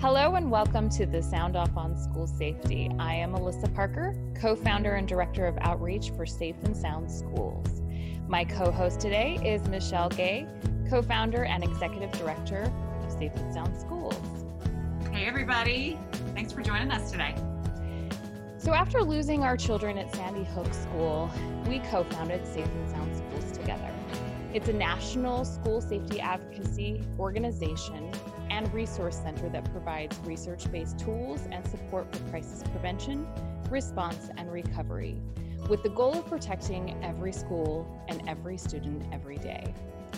Hello and welcome to the Sound Off on School Safety. I am Alyssa Parker, co founder and director of outreach for Safe and Sound Schools. My co host today is Michelle Gay, co founder and executive director of Safe and Sound Schools. Hey, everybody. Thanks for joining us today. So, after losing our children at Sandy Hook School, we co founded Safe and Sound Schools together. It's a national school safety advocacy organization and resource center that provides research based tools and support for crisis prevention, response, and recovery, with the goal of protecting every school and every student every day.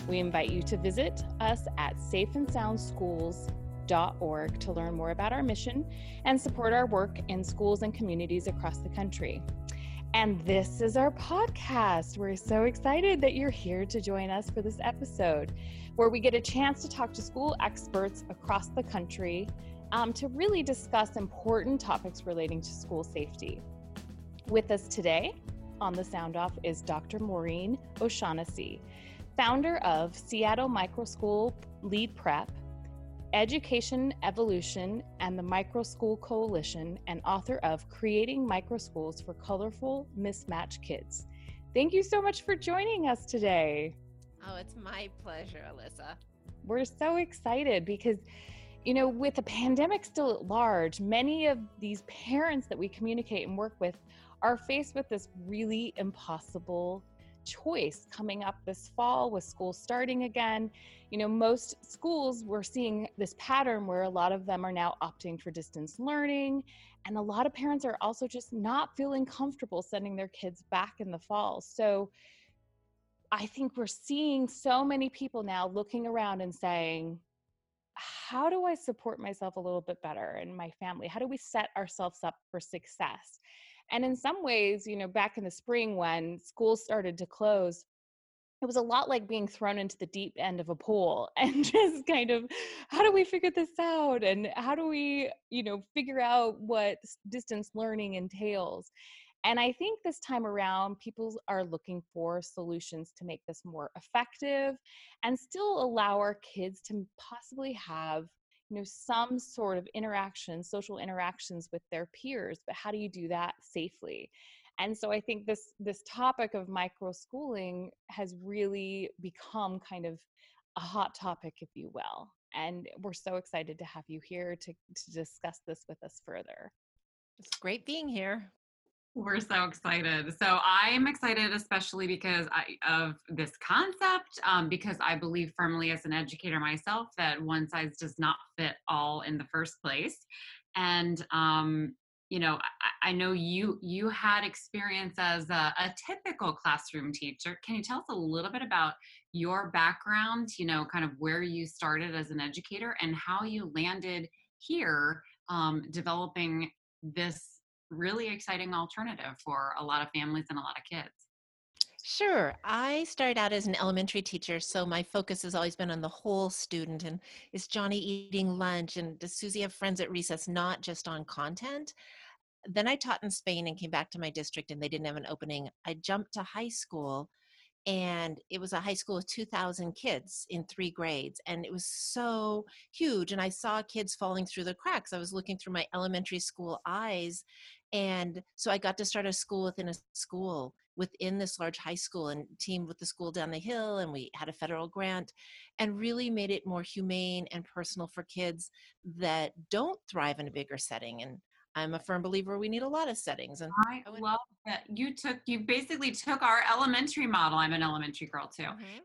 We invite you to visit us at safeandsoundschools.org to learn more about our mission and support our work in schools and communities across the country. And this is our podcast. We're so excited that you're here to join us for this episode, where we get a chance to talk to school experts across the country um, to really discuss important topics relating to school safety. With us today on the Sound Off is Dr. Maureen O'Shaughnessy, founder of Seattle Micro School Lead Prep Education Evolution and the Micro School Coalition, and author of Creating Micro Schools for Colorful Mismatched Kids. Thank you so much for joining us today. Oh, it's my pleasure, Alyssa. We're so excited because, you know, with the pandemic still at large, many of these parents that we communicate and work with are faced with this really impossible choice coming up this fall with school starting again. You know, most schools we're seeing this pattern where a lot of them are now opting for distance learning. And a lot of parents are also just not feeling comfortable sending their kids back in the fall. So I think we're seeing so many people now looking around and saying, how do I support myself a little bit better and my family? How do we set ourselves up for success? And in some ways, you know, back in the spring when schools started to close, it was a lot like being thrown into the deep end of a pool and just kind of how do we figure this out? and how do we you know figure out what distance learning entails? And i think this time around people are looking for solutions to make this more effective and still allow our kids to possibly have you know some sort of interaction social interactions with their peers but how do you do that safely? And so i think this this topic of micro schooling has really become kind of a hot topic if you will and we're so excited to have you here to, to discuss this with us further. It's great being here we're so excited. So I'm excited, especially because I, of this concept, um, because I believe firmly as an educator myself that one size does not fit all in the first place. And um, you know, I, I, know you you had experience as a, a typical classroom teacher. Can you tell us a little bit about your background? You know, kind of where you started as an educator and how you landed here, um, developing this really exciting alternative for a lot of families and a lot of kids. Sure. I started out as an elementary teacher, so my focus has always been on the whole student and is Johnny eating lunch and does Susie have friends at recess, not just on content. Then I taught in Spain and came back to my district and they didn't have an opening. I jumped to high school and it was a high school with 2000 kids in three grades and it was so huge and i saw kids falling through the cracks i was looking through my elementary school eyes and so I got to start a school within a school within this large high school and teamed with the school down the hill and we had a federal grant and really made it more humane and personal for kids that don't thrive in a bigger setting and I'm a firm believer we need a lot of settings and I, love that. You took you basically took our elementary model I'm an elementary girl too mm-hmm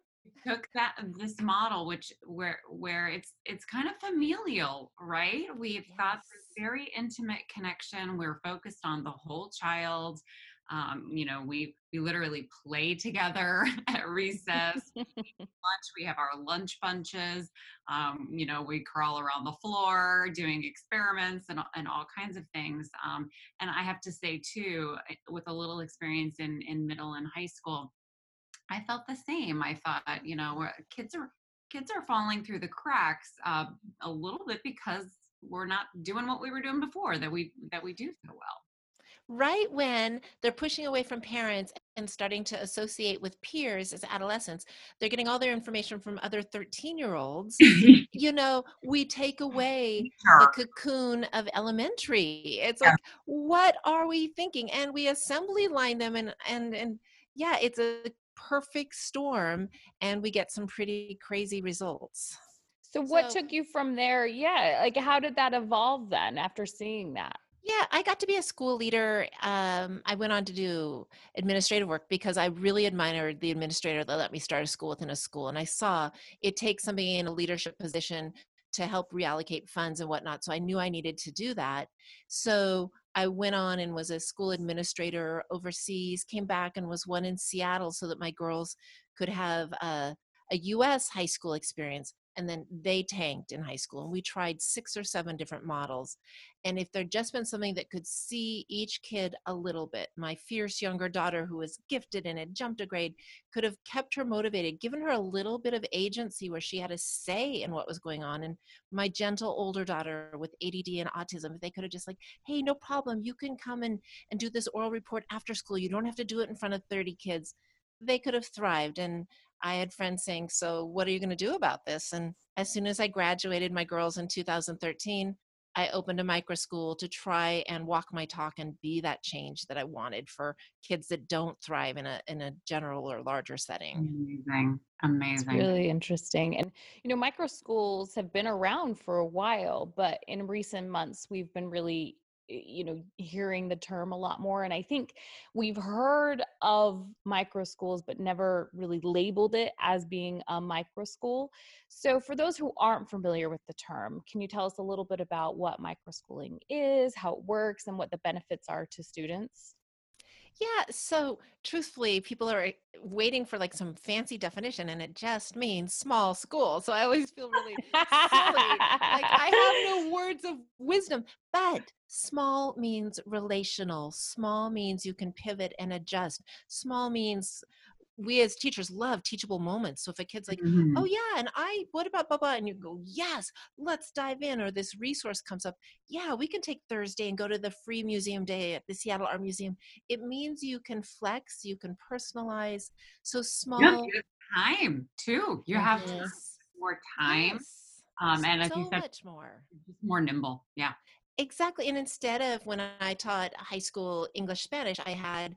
took that this model which where where it's it's kind of familial right we've yes. got this very intimate connection we're focused on the whole child um, you know we we literally play together at recess lunch we have our lunch bunches um, you know we crawl around the floor doing experiments and, and all kinds of things um, and i have to say too eh, with a little experience in in middle and high school I felt the same. I thought, you know, kids are kids are falling through the cracks uh, a little bit because we're not doing what we were doing before that we that we do so well. Right when they're pushing away from parents and starting to associate with peers as adolescents they're getting all their information from other 13 year olds you know we take away sure. the cocoon of elementary it's yeah. like what are we thinking and we assembly line them and and and yeah it's a perfect storm and we get some pretty crazy results so what so, took you from there yeah like how did that evolve then after seeing that yeah, I got to be a school leader. Um, I went on to do administrative work because I really admired the administrator that let me start a school within a school. And I saw it takes somebody in a leadership position to help reallocate funds and whatnot. So I knew I needed to do that. So I went on and was a school administrator overseas, came back and was one in Seattle so that my girls could have a, a US high school experience and then they tanked in high school and we tried six or seven different models and if there'd just been something that could see each kid a little bit my fierce younger daughter who was gifted and had jumped a grade could have kept her motivated given her a little bit of agency where she had a say in what was going on and my gentle older daughter with add and autism if they could have just like hey no problem you can come and, and do this oral report after school you don't have to do it in front of 30 kids they could have thrived and I had friends saying, So, what are you going to do about this? And as soon as I graduated my girls in 2013, I opened a micro school to try and walk my talk and be that change that I wanted for kids that don't thrive in a in a general or larger setting. Amazing. Amazing. It's really interesting. And you know, micro schools have been around for a while, but in recent months we've been really you know hearing the term a lot more and i think we've heard of micro schools but never really labeled it as being a micro school so for those who aren't familiar with the term can you tell us a little bit about what microschooling is how it works and what the benefits are to students yeah. So truthfully, people are eh, waiting for like some fancy definition and it just means small school. So I always feel really silly. like I have no words of wisdom, but small means relational. Small means you can pivot and adjust. Small means we as teachers love teachable moments. So if a kid's like, oh, mm-hmm. oh yeah, and I, what about blah blah, and you go, yes, let's dive in, or this resource comes up, yeah, we can take Thursday and go to the free museum day at the Seattle Art Museum. It means you can flex, you can personalize. So small time too. You have yes. more time. Yes. Um, and so you said, much more, more nimble. Yeah. Exactly. And instead of when I taught high school English Spanish, I had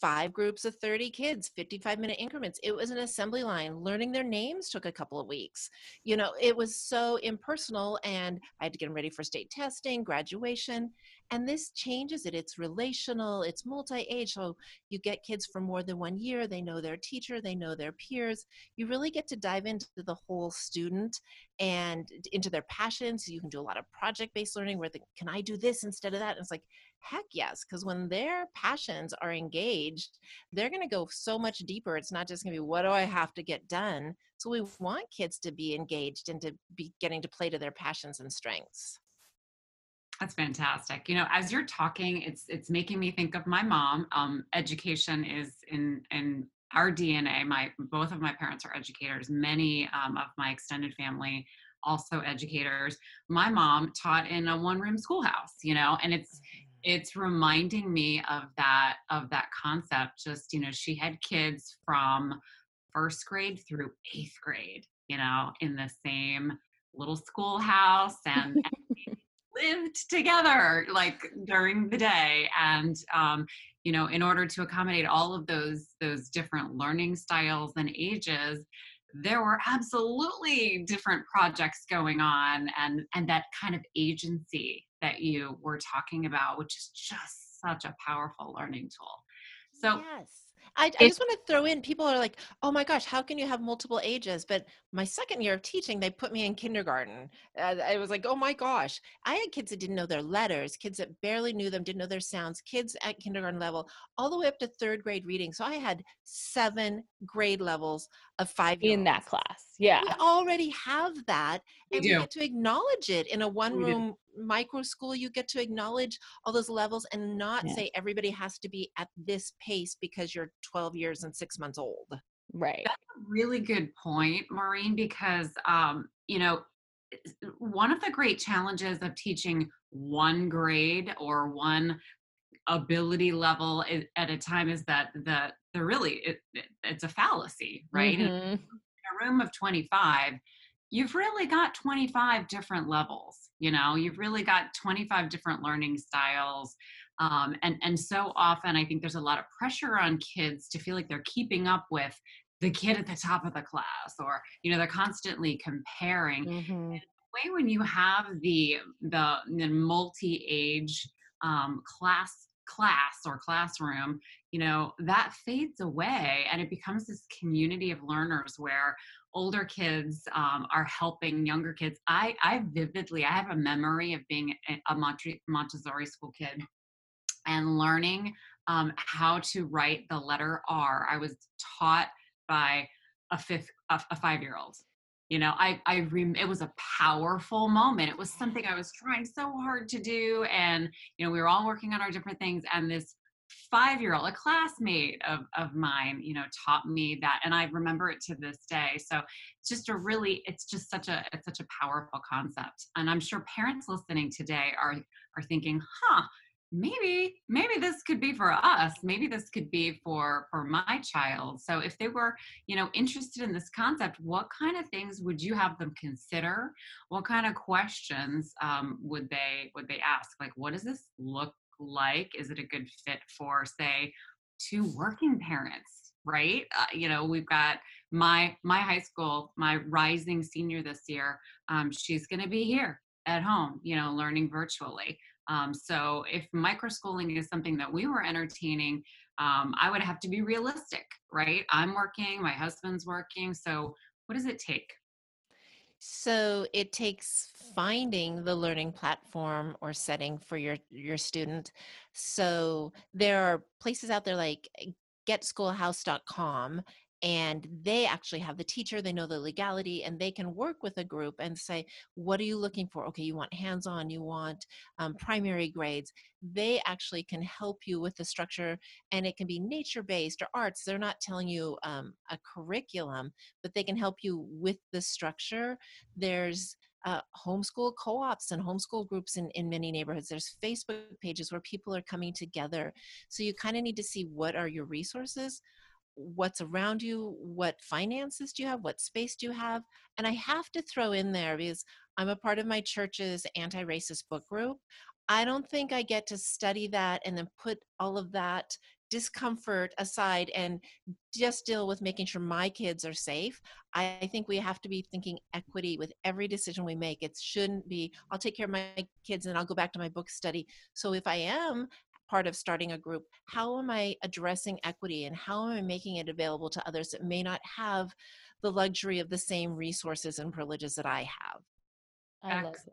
five groups of 30 kids 55 minute increments it was an assembly line learning their names took a couple of weeks you know it was so impersonal and i had to get them ready for state testing graduation and this changes it it's relational it's multi-age so you get kids for more than one year they know their teacher they know their peers you really get to dive into the whole student and into their passions you can do a lot of project based learning where the, can i do this instead of that and it's like Heck yes, because when their passions are engaged, they're going to go so much deeper. It's not just going to be, what do I have to get done? So we want kids to be engaged and to be getting to play to their passions and strengths. That's fantastic. You know, as you're talking, it's it's making me think of my mom. Um, education is in in our DNA. My both of my parents are educators. Many um, of my extended family also educators. My mom taught in a one room schoolhouse. You know, and it's it's reminding me of that of that concept just you know she had kids from first grade through eighth grade you know in the same little schoolhouse and, and lived together like during the day and um, you know in order to accommodate all of those those different learning styles and ages there were absolutely different projects going on and and that kind of agency that you were talking about, which is just such a powerful learning tool. So, yes. I, I, just want to throw in people are like, oh my gosh, how can you have multiple ages? But my second year of teaching, they put me in kindergarten. Uh, I was like, oh my gosh. I had kids that didn't know their letters, kids that barely knew them, didn't know their sounds, kids at kindergarten level, all the way up to third grade reading. So I had seven grade levels of five in that class. Yeah. We already have that. And we, we get to acknowledge it in a one room micro school. You get to acknowledge all those levels and not yeah. say everybody has to be at this pace because you're 12 years and six months old. Right. That's a really good point, Maureen, because, um, you know, one of the great challenges of teaching one grade or one ability level at a time is that the they're really it, it, it's a fallacy right mm-hmm. in a room of 25 you've really got 25 different levels you know you've really got 25 different learning styles um, and and so often i think there's a lot of pressure on kids to feel like they're keeping up with the kid at the top of the class or you know they're constantly comparing mm-hmm. way when you have the the, the multi-age um, class class or classroom you know that fades away and it becomes this community of learners where older kids um, are helping younger kids. I i vividly i have a memory of being a montessori school kid and learning um, how to write the letter r. I was taught by a fifth a, a five year old you know i i rem- it was a powerful moment. It was something i was trying so hard to do and you know we were all working on our different things and this five year old a classmate of, of mine you know taught me that and i remember it to this day. So it's just a really it's just such a it's such a powerful concept. And i'm sure parents listening today are are thinking huh maybe maybe this could be for us maybe this could be for for my child. So if they were you know interested in this concept what kind of things would you have them consider? What kind of questions um, would they would they ask? Like what does this look like? Is it a good fit for say two working parents right? Uh, you know we've got my my high school my rising senior this year um, she's going to be here at home you know learning virtually um, so if microschooling is something that we were entertaining, um, I would have to be realistic, right? I'm working, my husband's working. So what does it take? So it takes finding the learning platform or setting for your your student. So there are places out there like getschoolhouse.com and they actually have the teacher they know the legality and they can work with a group and say what are you looking for? Okay you want hands-on you want um, primary grades. They actually can help you with the structure and it can be nature based or arts. They're not telling you um, a curriculum but they can help you with the structure. There's uh, homeschool co-ops and homeschool groups in, in many neighborhoods. There's facebook pages where people are coming together. So you kind of need to see what are your resources what's around you, what finances do you have, what space do you have. And I have to throw in there because I'm a part of my church's anti racist book group. I don't think I get to study that and then put all of that discomfort aside and just deal with making sure my kids are safe. I think we have to be thinking equity with every decision we make. It shouldn't be, I'll take care of my kids and I'll go back to my book study. So if I am part of starting a group how am i addressing equity and how am i making it available to others that may not have the luxury of the same resources and privileges that i have i love that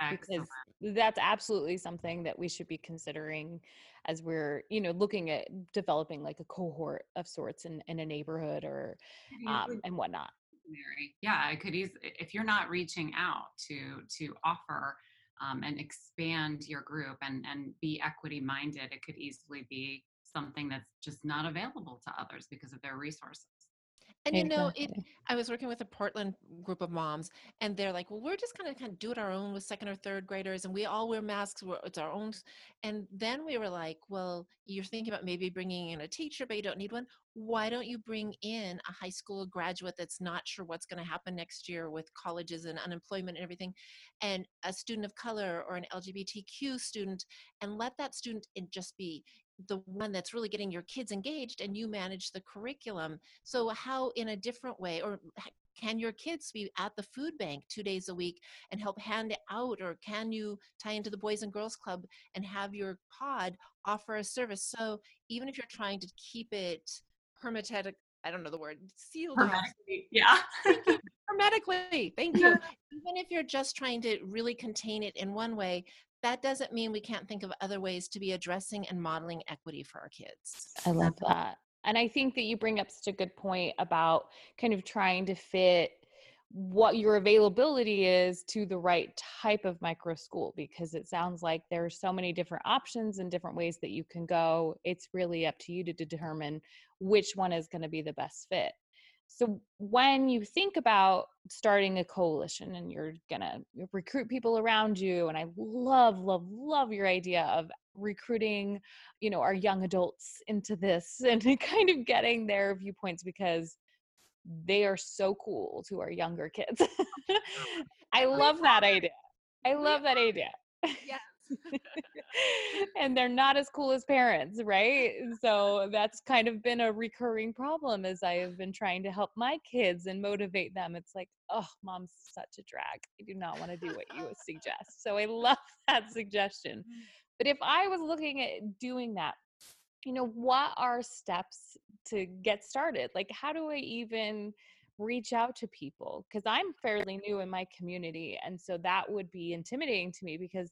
Excellent. because that's absolutely something that we should be considering as we're you know looking at developing like a cohort of sorts in, in a neighborhood or um, and whatnot Mary. yeah i could use if you're not reaching out to to offer um, and expand your group and, and be equity minded, it could easily be something that's just not available to others because of their resources. And you know, it. I was working with a Portland group of moms, and they're like, "Well, we're just gonna kind of do it our own with second or third graders, and we all wear masks. It's our own." And then we were like, "Well, you're thinking about maybe bringing in a teacher, but you don't need one. Why don't you bring in a high school graduate that's not sure what's going to happen next year with colleges and unemployment and everything, and a student of color or an LGBTQ student, and let that student just be the one that's really getting your kids engaged and you manage the curriculum. So how in a different way or can your kids be at the food bank two days a week and help hand out or can you tie into the boys and girls club and have your pod offer a service? So even if you're trying to keep it hermetic i don't know the word sealed hermetically yeah. Hermetically thank you. Even if you're just trying to really contain it in one way that doesn't mean we can't think of other ways to be addressing and modeling equity for our kids. I love that. And I think that you bring up such a good point about kind of trying to fit what your availability is to the right type of micro school because it sounds like there are so many different options and different ways that you can go. It's really up to you to determine which one is going to be the best fit. So when you think about starting a coalition and you're to recruit people around you and I love love love your idea of recruiting, you know, our young adults into this and kind of getting their viewpoints because they are so cool to our younger kids. Oh, I love that idea. I love that idea. Yes. and they're not as cool as parents, right? So that's kind of been a recurring problem as I have been trying to help my kids and motivate them. It's like, oh, mom's such a drag. I do not want to do what you suggest. So I love that suggestion. Mm. But if I was looking at doing that, you know, what are steps to get started? Like, how do I even reach out to people? Because I'm fairly new in my community. And so that would be intimidating to me because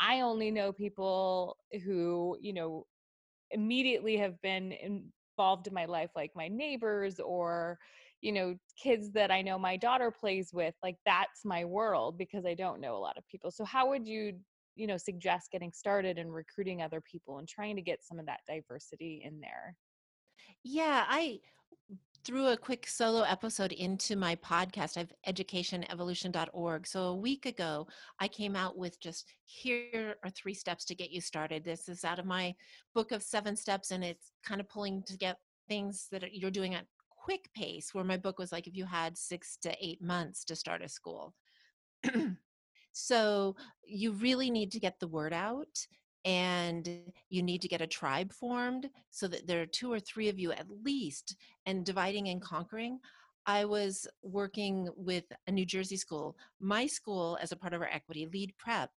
I only know people who, you know, immediately have been involved in my life, like my neighbors or, you know, kids that I know my daughter plays with. Like that's my world because I don't know a lot of people. So, how would you, you know, suggest getting started and recruiting other people and trying to get some of that diversity in there? Yeah, I threw a quick solo episode into my podcast. I've educationevolution.org. So a week ago, I came out with just here are three steps to get you started. This is out of my book of seven steps, and it's kind of pulling to get things that you're doing at quick pace, where my book was like if you had six to eight months to start a school. so you really need to get the word out and you need to get a tribe formed so that there are two or three of you at least and dividing and conquering. I was working with a new jersey school. My school as a part of our equity lead prep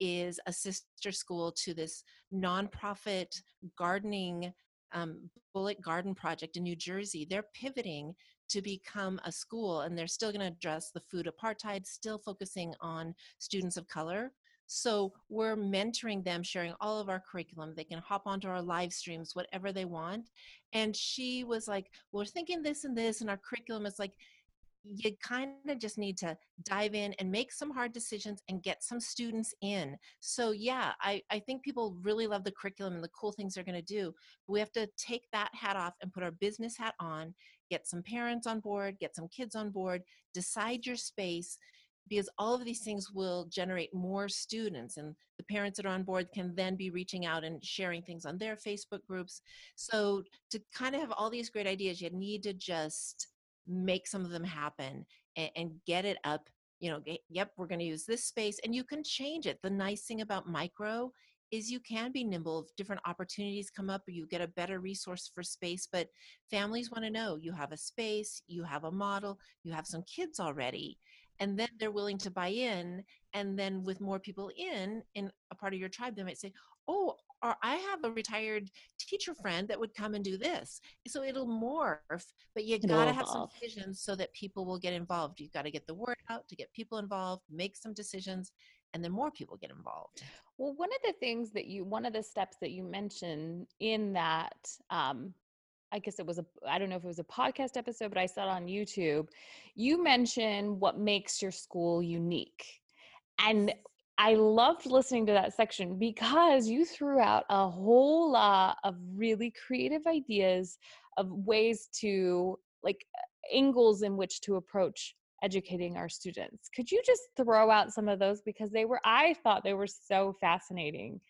is a sister school to this nonprofit gardening um, bullet garden project in new jersey. They're pivoting to become a school and they're still going to address the food apartheid still focusing on students of color so we're mentoring them, sharing all of our curriculum. They can hop onto our live streams, whatever they want. And she was like, We're thinking this and this, and our curriculum is like, you kind of just need to dive in and make some hard decisions and get some students in. So, yeah, I, I think people really love the curriculum and the cool things they're going to do. But we have to take that hat off and put our business hat on, get some parents on board, get some kids on board, decide your space, because all of these things will generate more students and the parents that are on board can then be reaching out and sharing things on their facebook groups. So to kind of have all these great ideas you need to just make some of them happen and, and get it up you know yep we're going to use this space and you can change it. The nice thing about micro is you can be nimble if different opportunities come up or you get a better resource for space but families want to know you have a space you have a model you have some kids already and then they're willing to buy in and then with more people in in a part of your tribe they might say oh or I have a retired teacher friend that would come and do this. So it'll morph, but you got to have some visions so that people will get involved. You've got to get the word out to get people involved, make some decisions, and then more people get involved. Well, one of the things that you, one of the steps that you mentioned in that um, I guess it was a I don't know if it was a podcast episode, but I saw it on YouTube. You mentioned what makes your school unique. And I loved listening to that section because you threw out a whole lot of really creative ideas of ways to like angles in which to approach educating our students. Could you just throw out some of those because they were I thought they were so fascinating.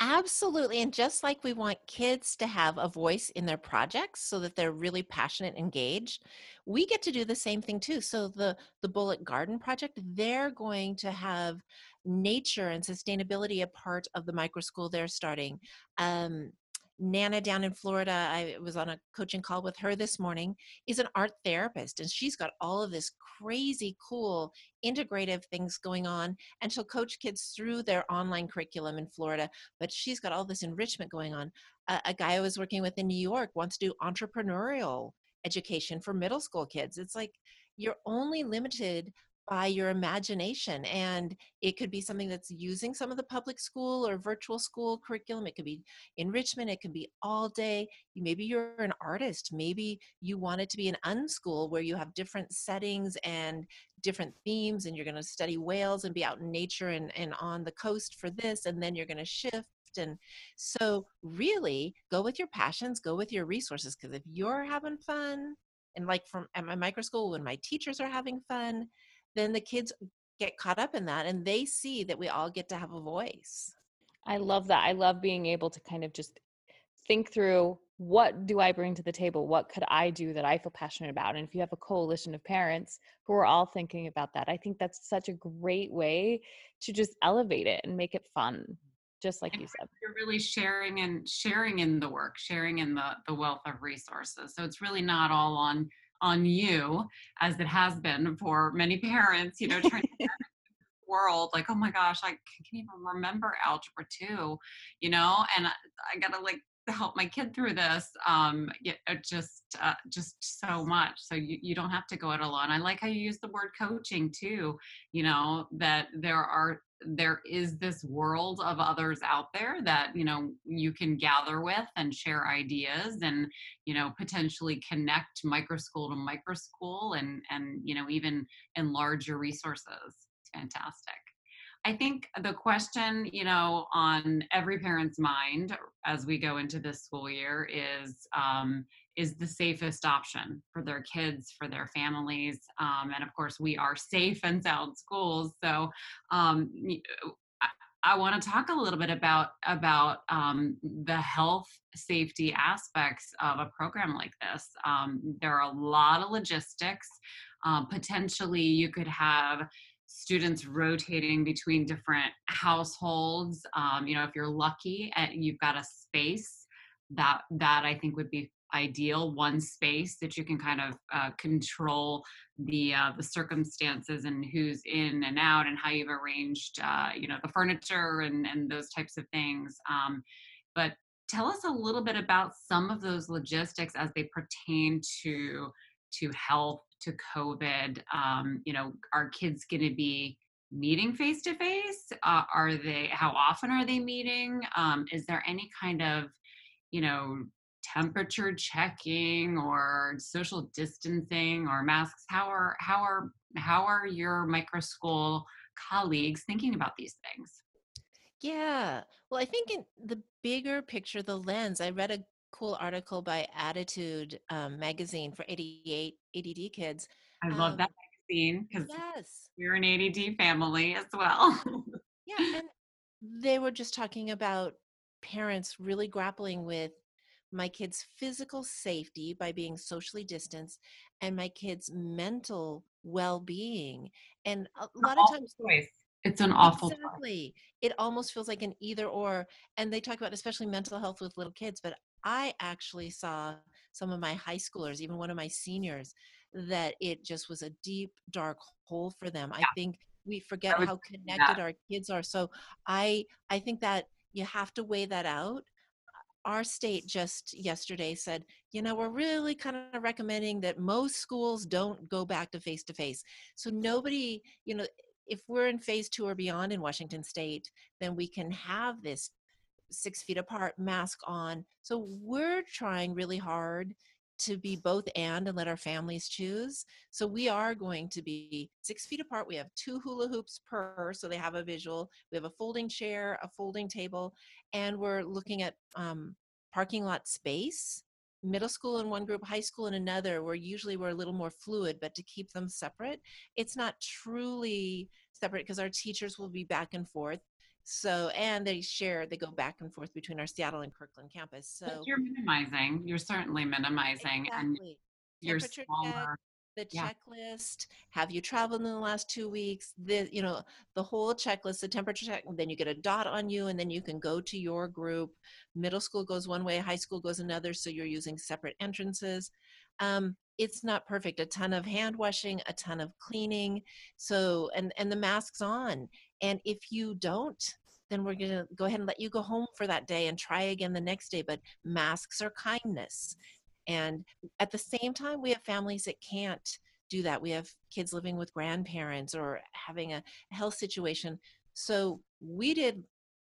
Absolutely. And just like we want kids to have a voice in their projects so that they're really passionate, and engaged, we get to do the same thing too. So the the Bullet Garden project, they're going to have nature and sustainability a part of the micro school they're starting. Um, Nana down in Florida, I was on a coaching call with her this morning, is an art therapist and she's got all of this crazy cool integrative things going on and she'll coach kids through their online curriculum in Florida, but she's got all this enrichment going on. Uh, a guy I was working with in New York wants to do entrepreneurial education for middle school kids. It's like you're only limited by your imagination and it could be something that's using some of the public school or virtual school curriculum it could be enrichment it could be all day maybe you're an artist maybe you want it to be an unschool where you have different settings and different themes and you're going to study whales and be out in nature and, and on the coast for this and then you're going to shift and so really go with your passions go with your resources because if you're having fun and like from at my micro school when my teachers are having fun then the kids get caught up in that and they see that we all get to have a voice i love that i love being able to kind of just think through what do I bring to the table? What could I do that I feel passionate about? And if you have a coalition of parents who are all thinking about that, I think that's such a great way to just elevate it and make it fun, just like and you said. You're really sharing and sharing in the work, sharing in the the wealth of resources. So it's really not all on on you as it has been for many parents, you know, trying to world like oh my gosh i can't even remember algebra 2 you know and I, I, gotta like help my kid through this um yeah, just uh, just so much so you, you don't have to go it alone. I like how you use the word coaching too you know that there are there is this world of others out there that you know you can gather with and share ideas and you know potentially connect micro school to micro school and and you know even enlarge your resources. It's fantastic I think the question, you know, on every parent's mind as we go into this school year is um, is the safest option for their kids, for their families, um, and of course, we are safe and sound schools. So, um, I, I want to talk a little bit about about um, the health safety aspects of a program like this. Um, there are a lot of logistics. Uh, potentially, you could have students rotating between different households. Um, you know, if you're lucky and you've got a space that that I think would be ideal one space that you can kind of uh, control the uh, the circumstances and who's in and out and how you've arranged uh, you know the furniture and and those types of things um, but tell us a little bit about some of those logistics as they pertain to to health to COVID? Um, you know, are kids going to be meeting face to face? Are they? How often are they meeting? Um, is there any kind of, you know, temperature checking or social distancing or masks? How are how are how are your micro school colleagues thinking about these things? Yeah. Well, I think in the bigger picture, the lens, I read a cool article by ADDitude um, magazine for 88 ADD kids. I love um, that magazine because yes. we're an ADD family as well. yeah, and they were just talking about parents really grappling with my kids' physical safety by being socially distanced and my kids' mental well-being. And a lot of times choice. It's an awful exactly. It almost feels like an either or. And they talk about especially mental health with little kids, but I actually saw some of my high schoolers, even one of my seniors, that it just was a deep, dark hole for them. Yeah. I think we forget how connected our kids are. So I I think that you have to weigh that out. Our state just yesterday said, you know, we're really kind of recommending that most schools don't go back to face to face. So nobody, you know, if we're in phase two or beyond in Washington state, then we can have this six feet apart, mask on. So we're trying really hard to be both and and let our families choose. So we are going to be six feet apart. We have two hula hoops per, so they have a visual. We have a folding chair, a folding table, and we're looking at um, parking lot space. Middle school in one group, high school in another, where usually we're a little more fluid, but to keep them separate, it's not truly separate because our teachers will be back and forth so, and they share, they go back and forth between our Seattle and Kirkland campus. So but you're minimizing, you're certainly minimizing exactly. and you're smaller. the yeah. checklist have you traveled in the last two weeks the you know the whole checklist the temperature check then you get a dot on you and then you can go to your group middle school goes one way high school goes another so you're using separate entrances um, it's not perfect a ton of hand washing a ton of cleaning so and and the masks on and if you don't, then we're to go ahead and let you go home for that day and try again the next day. But masks are kindness. And at the same time, we have families that can't do that. We have kids living with grandparents or having a health situation. So we did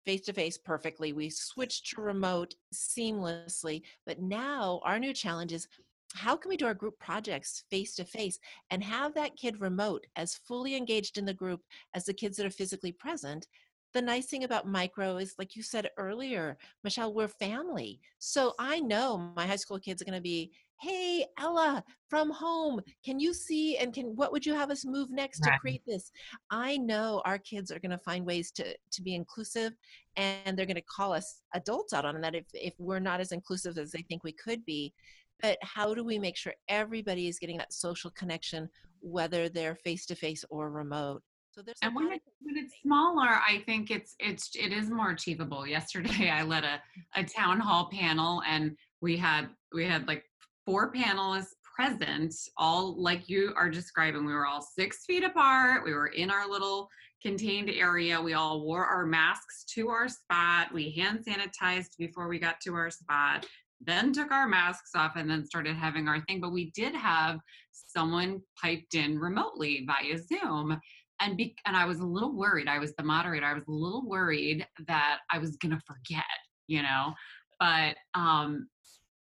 face to face perfectly. We switched to remote seamlessly. But now our new challenge is how can we do our group projects face to face and have that kid remote as fully engaged in the group as the kids that are physically present the nice thing about micro is like you said earlier michelle we're family. So i know my high school kids are going to be hey ella from home can you see and can what would you have us move next right. to create this? I know our kids are going to find ways to to be inclusive and they're going to call us adults out on that if if we're not as inclusive as they think we could be. But how do we make sure everybody is getting that social connection whether they're face to face or remote so there's and when, it, when it's smaller, I think it's it's it is more achievable. Yesterday, I led a a town hall panel, and we had we had like four panelists present, all like you are describing. We were all six feet apart. We were in our little contained area. We all wore our masks to our spot. We hand sanitized before we got to our spot, then took our masks off and then started having our thing. But we did have someone piped in remotely via Zoom. And, be, and I was a little worried. I was the moderator. I was a little worried that I was to forget, you know. But um,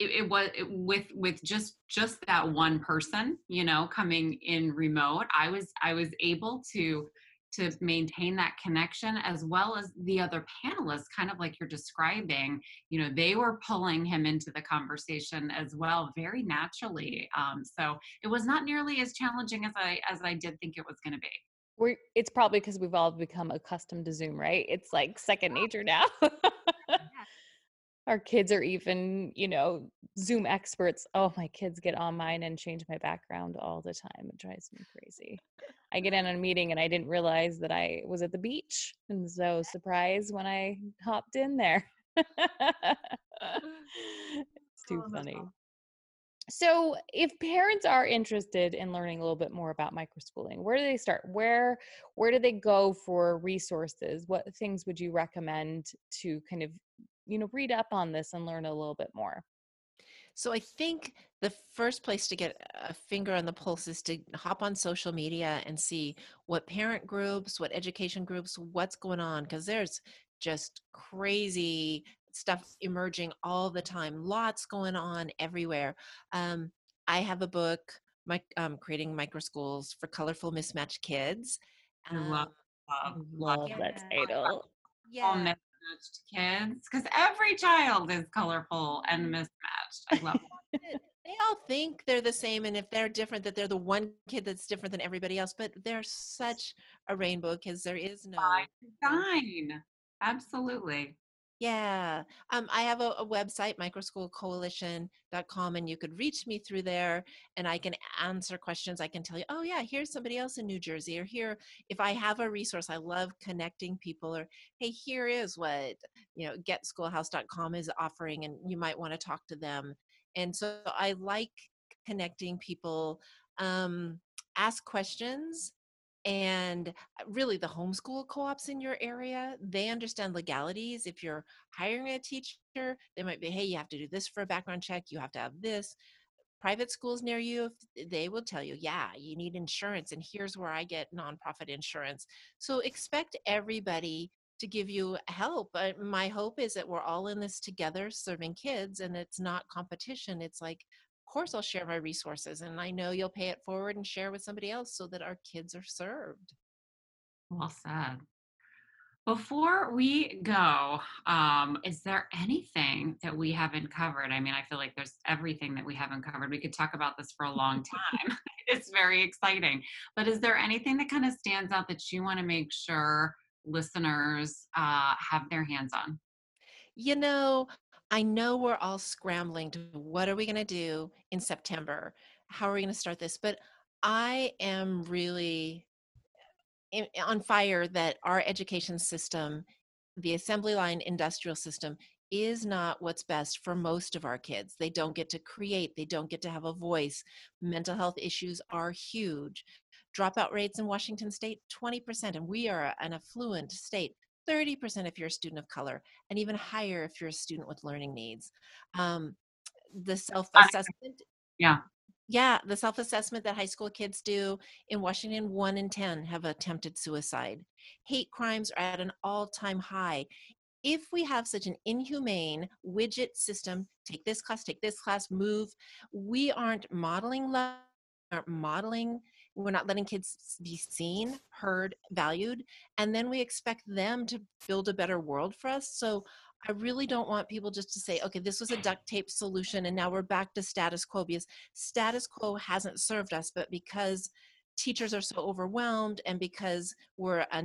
it, it was it, with with just just that one person you know coming in remote i was i was able to to maintain that connection as well as the other panelists kind of like you're describing you know they were pulling him into the conversation as well very naturally um, so it was not nearly as challenging as i as i did think it was going to be we're, it's probably because we've all become accustomed to zoom right? It's like second nature now. Our kids are even you know zoom experts. Oh my kids get on mine and change my background all the time. It drives me crazy. I get in a meeting and i didn't realize that i was at the beach and so surprised when i hopped in there. It's too oh, funny so if parents are interested in learning a little bit more about microschooling where do they start? Where where do they go for resources? What things would you recommend to kind of you know read up on this and learn a little bit more? So i think the first place to get a finger on the pulse is to hop on social media and see what parent groups what education groups what's going on because there's just crazy stuff emerging all the time lots going on everywhere. Um, i have a book my um, creating micro schools for colorful mismatched kids um, love, love, love that title. Yeah. Mismatched kids because every child is colorful and mm-hmm. mismatched. I love they all think they're the same and if they're different that they're the one kid that's different than everybody else but they're such a rainbow because there is no fine absolutely yeah. Um, I have a, a website, microschoolcoalition.com, and you could reach me through there and I can answer questions. I can tell you, oh, yeah, here's somebody else in New Jersey, or here, if I have a resource, I love connecting people, or hey, here is what, you know, getschoolhouse.com is offering, and you might want to talk to them. And so I like connecting people. Um, ask questions and uh, really the homeschool co-ops in your area they understand legalities if you're hiring a teacher they might be hey you have to do this for a background check you have to have this. Private schools near you they will tell you yeah you need insurance and here's where i get nonprofit insurance. So expect everybody to give you help my hope is that we're all in this together serving kids and it's not competition it's like course I'll share my resources and I know you'll pay it forward and share with somebody else so that our kids are served. Well said. Before we go, um, is there anything that we haven't covered? I mean, I feel like there's everything that we haven't covered. We could talk about this for a long time. it's very exciting. But is there anything that kind of stands out that you want to make sure listeners uh, have their hands on? You know, I know we're all scrambling to what are we going to do in September? How are we going to start this? But I am really in, on fire that our education system, the assembly line industrial system, is not what's best for most of our kids. They don't get to create, they don't get to have a voice. Mental health issues are huge. Dropout rates in Washington state, 20%, and we are an affluent state. 30% if you're a student of color, and even higher if you're a student with learning needs. Um, the self assessment. Yeah. Yeah, the self assessment that high school kids do in Washington, one in 10 have attempted suicide. Hate crimes are at an all time high. If we have such an inhumane widget system, take this class, take this class, move, we aren't modeling love, aren't modeling we're not letting kids be seen heard valued and then we expect them to build a better world for us so I really don't want people just to say, okay, this was a duct tape solution and now we're back to status quo because status quo hasn't served us, but because teachers are so overwhelmed and because we're a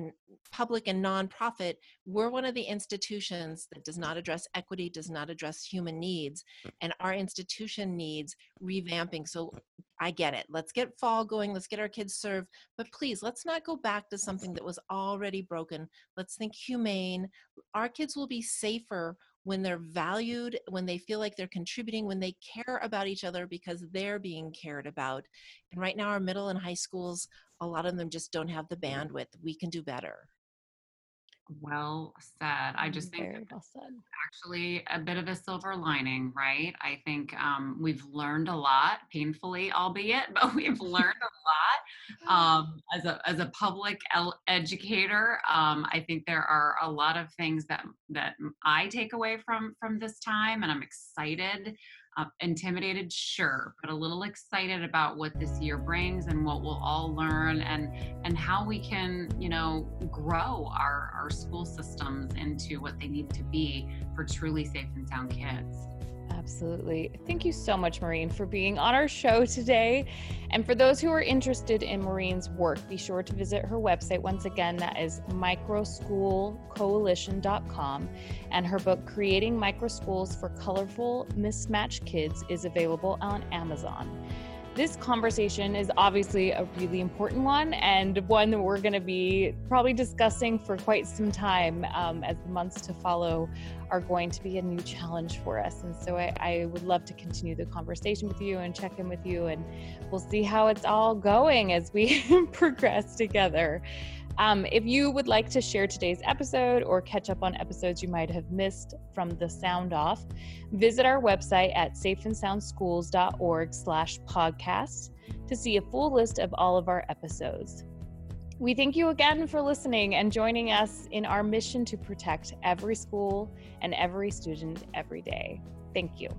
public and nonprofit we're one of the institutions that does not address equity does not address human needs mm. and our institution needs revamping. So i get it. Let's get fall going let's get our kids served but please let's not go back to something that was already broken. Let's think humane. Our kids will be safer when they're valued, when they feel like they're contributing, when they care about each other because they're being cared about. And right now, our middle and high schools, a lot of them just don't have the mm-hmm. bandwidth. We can do better. Well said. I just think Very well said. actually a bit of a silver lining, right? I think um, we've learned a lot, painfully, albeit, but we've learned a lot um, as a as a public el- educator. Um, I think there are a lot of things that that I take away from from this time, and I'm excited uh, intimidated, sure, but a little excited about what this year brings and what we'll all learn and and how we can, you know, grow our, our school systems into what they need to be for truly safe and sound kids. Absolutely. Thank you so much, Maureen, for being on our show today. And for those who are interested in Maureen's work, be sure to visit her website. Once again, that is microschoolcoalition.com. And her book, Creating Microschools for Colorful Mismatched Kids, is available on Amazon this conversation is obviously a really important one and one that we're going to be probably discussing for quite some time um, as the months to follow are going to be a new challenge for us. And so I, I would love to continue the conversation with you and check in with you, and we'll see how it's all going as we progress together. Um, if you would like to share today's episode or catch up on episodes you might have missed from the sound off, visit our website at safeandsoundschools.org slash podcasts to see a full list of all of our episodes. We thank you again for listening and joining us in our mission to protect every school and every student every day. Thank you.